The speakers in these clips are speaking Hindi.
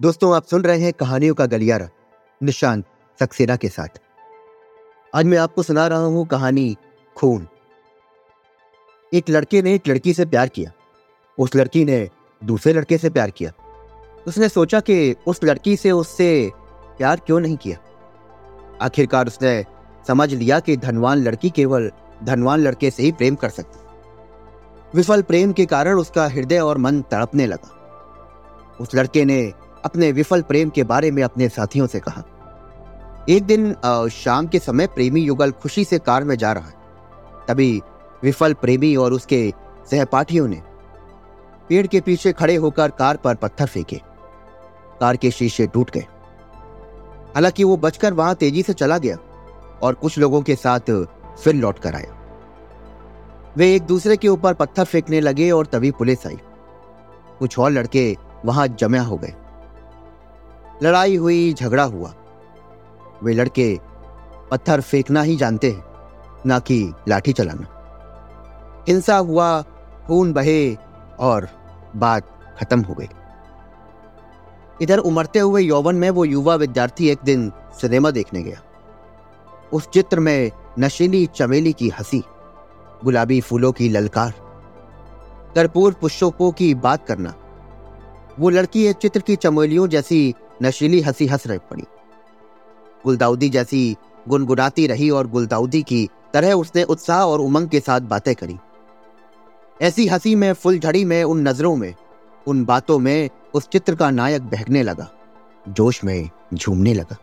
दोस्तों, आप सुन रहे हैं कहानियों का गलियारा निशांत सक्सेना के साथ। आज मैं आपको सुना रहा हूँ कहानी खून। एक लड़के ने एक लड़की से प्यार किया। उस लड़की ने दूसरे लड़के से प्यार किया। उसने सोचा कि उस लड़की से उससे प्यार क्यों नहीं किया? आखिरकार उसने समझ लिया कि धनवान लड़की केवल धनवान लड़के से ही प्रेम कर सकती। विफल प्रेम के कारण उसका हृदय और मन तड़पने लगा। उस लड़के ने अपने विफल प्रेम के बारे में अपने साथियों से कहा। एक दिन शाम के समय प्रेमी युगल खुशी से कार में जा रहा है। तभी विफल प्रेमी और उसके सहपाठियों ने पेड़ के पीछे खड़े होकर कार पर पत्थर फेंके। कार के शीशे टूट गए। हालाँकि वो बचकर वहाँ तेज़ी से चला गया और कुछ लोगों के साथ फिर लौट कर आया। वे एक दूसरे के ऊपर पत्थर फेंकने लगे और तभी पुलिस आई। कुछ और लड़के वहाँ जमा हो गए। लड़ाई हुई, झगड़ा हुआ। वे लड़के पत्थर फेंकना ही जानते हैं, ना कि लाठी चलाना। हिंसा हुआ, खून बहे और बात खत्म हो गई। इधर उमरते हुए यौवन में वो युवा विद्यार्थी एक दिन सिनेमा देखने गया। उस चित्र में नशीली चमेली की हँसी, गुलाबी फूलों की ललकार, कर्पूर पुष्पों की बात करना। वो लड़की एक चित्र की चमेलियों जैसी नशीली हँसी हंस रह पड़ी। गुलदाउदी जैसी गुनगुनाती रही और गुलदाउदी की तरह उसने उत्साह और उमंग के साथ बातें करी। ऐसी हँसी में, फुलझड़ी में, उन नज़रों में, उन बातों में उस चित्र का नायक बहकने लगा, जोश में झूमने लगा।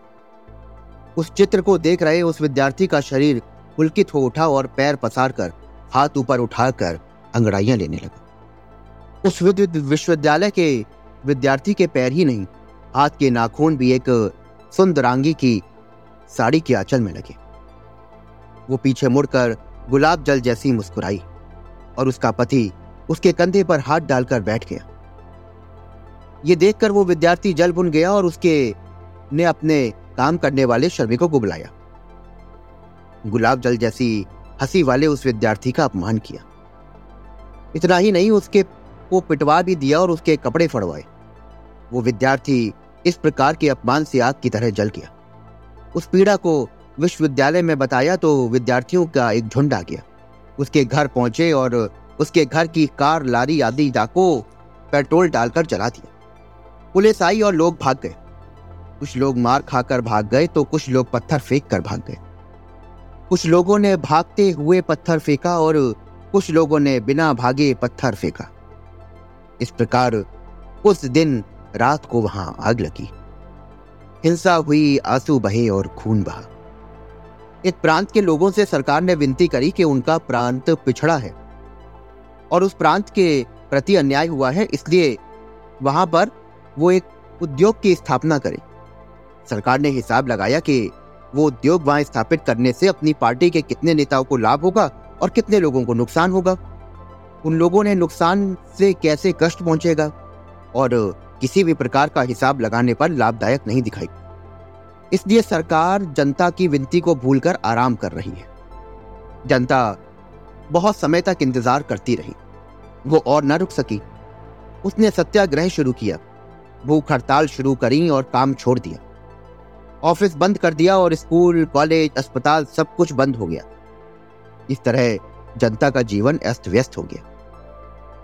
उस चित्र को देख रहे उस विद्यार्थी का शरीर पुलकित हो उठा और पैर पसार कर हाथ ऊपर उठाकर अंगड़ाइयाँ लेने लगा। उस विश्वविद्यालय के विद्यार्थी के पैर ही नहीं हाथ के नाखून भी एक सुंदरांगी की साड़ी के आंचल में लगे। वो पीछे मुड़कर गुलाब जल जैसी मुस्कुराई और उसका पति उसके कंधे पर हाथ डालकर बैठ गया। ये देखकर वो विद्यार्थी जल बुन गया और उसके ने अपने काम करने वाले श्रमिकों को बुलाया। गुलाब जल जैसी हँसी वाले उस विद्यार्थी का अपमान किया। इतना ही नहीं, उसके को पिटवा भी दिया और उसके कपड़े फड़वाए। वो विद्यार्थी इस प्रकार के अपमान से आग की तरह जल गया। उस पीड़ा को विश्वविद्यालय में बताया तो विद्यार्थियों का एक झुंड आ गया। उसके घर पहुँचे और उसके घर की कार लारी आदि डाको पेट्रोल डालकर जला दिया। पुलिस आई और लोग भाग गए। कुछ लोग मार खाकर भाग गए तो कुछ लोग पत्थर फेंक कर भाग गए। कुछ लोगों ने भागते हुए पत्थर फेंका और कुछ लोगों ने बिना भागे पत्थर फेंका। इस प्रकार उस दिन रात को वहाँ आग लगी। हिंसा हुई, आँसू बहे और खून बहा। एक प्रांत के लोगों से सरकार ने विनती करी कि उनका प्रांत पिछड़ा है और उस प्रांत के प्रति अन्याय हुआ है, इसलिए वहाँ पर वो एक उद्योग की स्थापना करे। सरकार ने हिसाब लगाया कि वो उद्योग वहाँ स्थापित करने से अपनी पार्टी के कितने नेताओं को लाभ होगा और कितने लोगों को नुकसान होगा। उन लोगों ने नुकसान से कैसे कष्ट पहुंचेगा और किसी भी प्रकार का हिसाब लगाने पर लाभदायक नहीं दिखाई। इसलिए सरकार जनता की विनती को भूलकर आराम कर रही है। जनता बहुत समय तक इंतज़ार करती रही। वो और न रुक सकी। उसने सत्याग्रह शुरू किया। भूख हड़ताल शुरू करी और काम छोड़ दिया। ऑफ़िस बंद कर दिया और स्कूल, कॉलेज, अस्पताल सब कुछ बंद हो गया। इस तरह जनता का जीवन अस्त व्यस्त हो गया।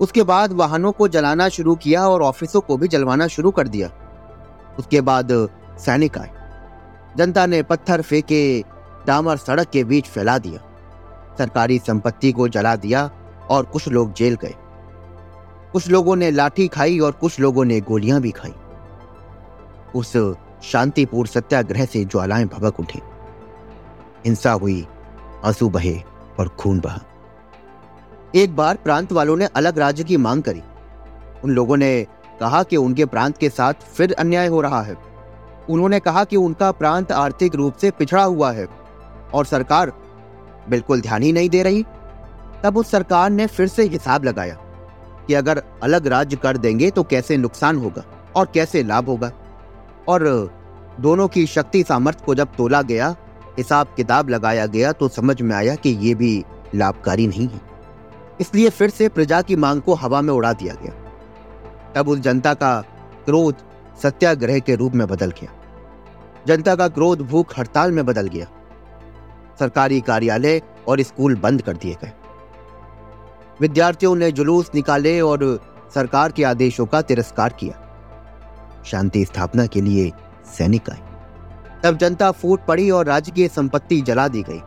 उसके बाद वाहनों को जलाना शुरू किया और ऑफिसों को भी जलवाना शुरू कर दिया। उसके बाद सैनिक आए। जनता ने पत्थर फेंके, डामर सड़क के बीच फैला दिया। सरकारी संपत्ति को जला दिया और कुछ लोग जेल गए। कुछ लोगों ने लाठी खाई और कुछ लोगों ने गोलियाँ भी खाई। उस शांतिपूर्ण सत्याग्रह से ज्वालाएँ भबक उठी। हिंसा हुई, आँसू बहे और खून बहा। एक बार प्रांत वालों ने अलग राज्य की मांग करी। उन लोगों ने कहा कि उनके प्रांत के साथ फिर अन्याय हो रहा है। उन्होंने कहा कि उनका प्रांत आर्थिक रूप से पिछड़ा हुआ है और सरकार बिल्कुल ध्यान ही नहीं दे रही। तब उस सरकार ने फिर से हिसाब लगाया कि अगर अलग राज्य कर देंगे तो कैसे नुकसान होगा और कैसे लाभ होगा। और दोनों की शक्ति सामर्थ्य को जब तोला गया हिसाब किताब लगाया गया तो समझ में आया कि ये भी लाभकारी नहीं है। इसलिए फिर से प्रजा की मांग को हवा में उड़ा दिया गया। तब उस जनता का क्रोध सत्याग्रह के रूप में बदल गया। जनता का क्रोध भूख हड़ताल में बदल गया। सरकारी कार्यालय और स्कूल बंद कर दिए गए। विद्यार्थियों ने जुलूस निकाले और सरकार के आदेशों का तिरस्कार किया। शांति स्थापना के लिए सैनिक आए। तब जनता फूट पड़ी और राजकीय संपत्ति जला दी गई।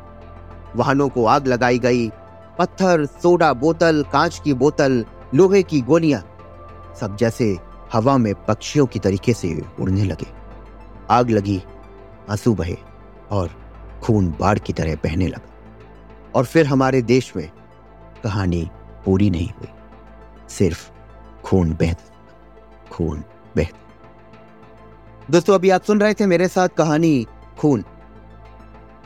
वाहनों को आग लगाई गई पत्थर, सोडा बोतल, कांच की बोतल, लोहे की गोलियाँ, सब जैसे हवा में पक्षियों की तरीके से उड़ने लगे। आग लगी, आँसू बहे और खून बाढ़ की तरह बहने लगा। और फिर हमारे देश में कहानी पूरी नहीं हुई। सिर्फ़ खून बह खून बह दोस्तों, अभी आप सुन रहे थे मेरे साथ कहानी खून।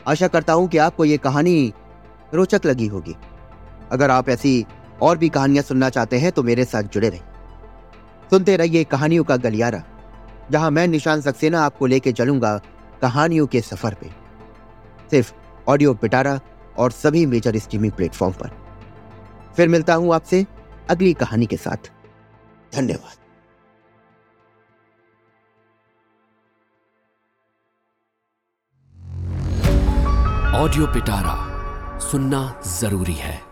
आशा करता हूँ कि आपको यह कहानी रोचक लगी होगी। अगर आप ऐसी और भी कहानियाँ सुनना चाहते हैं तो मेरे साथ जुड़े रहें। सुनते रहिए कहानियों का गलियारा, जहाँ मैं, निशान सक्सेना, आपको लेके चलूँगा कहानियों के सफ़र पे। सिर्फ़ ऑडियो पिटारा और सभी मेजर स्ट्रीमिंग प्लेटफॉर्म पर। फिर मिलता हूँ आपसे अगली कहानी के साथ। धन्यवाद। ऑडियो पिटारा सुनना ज़रूरी है।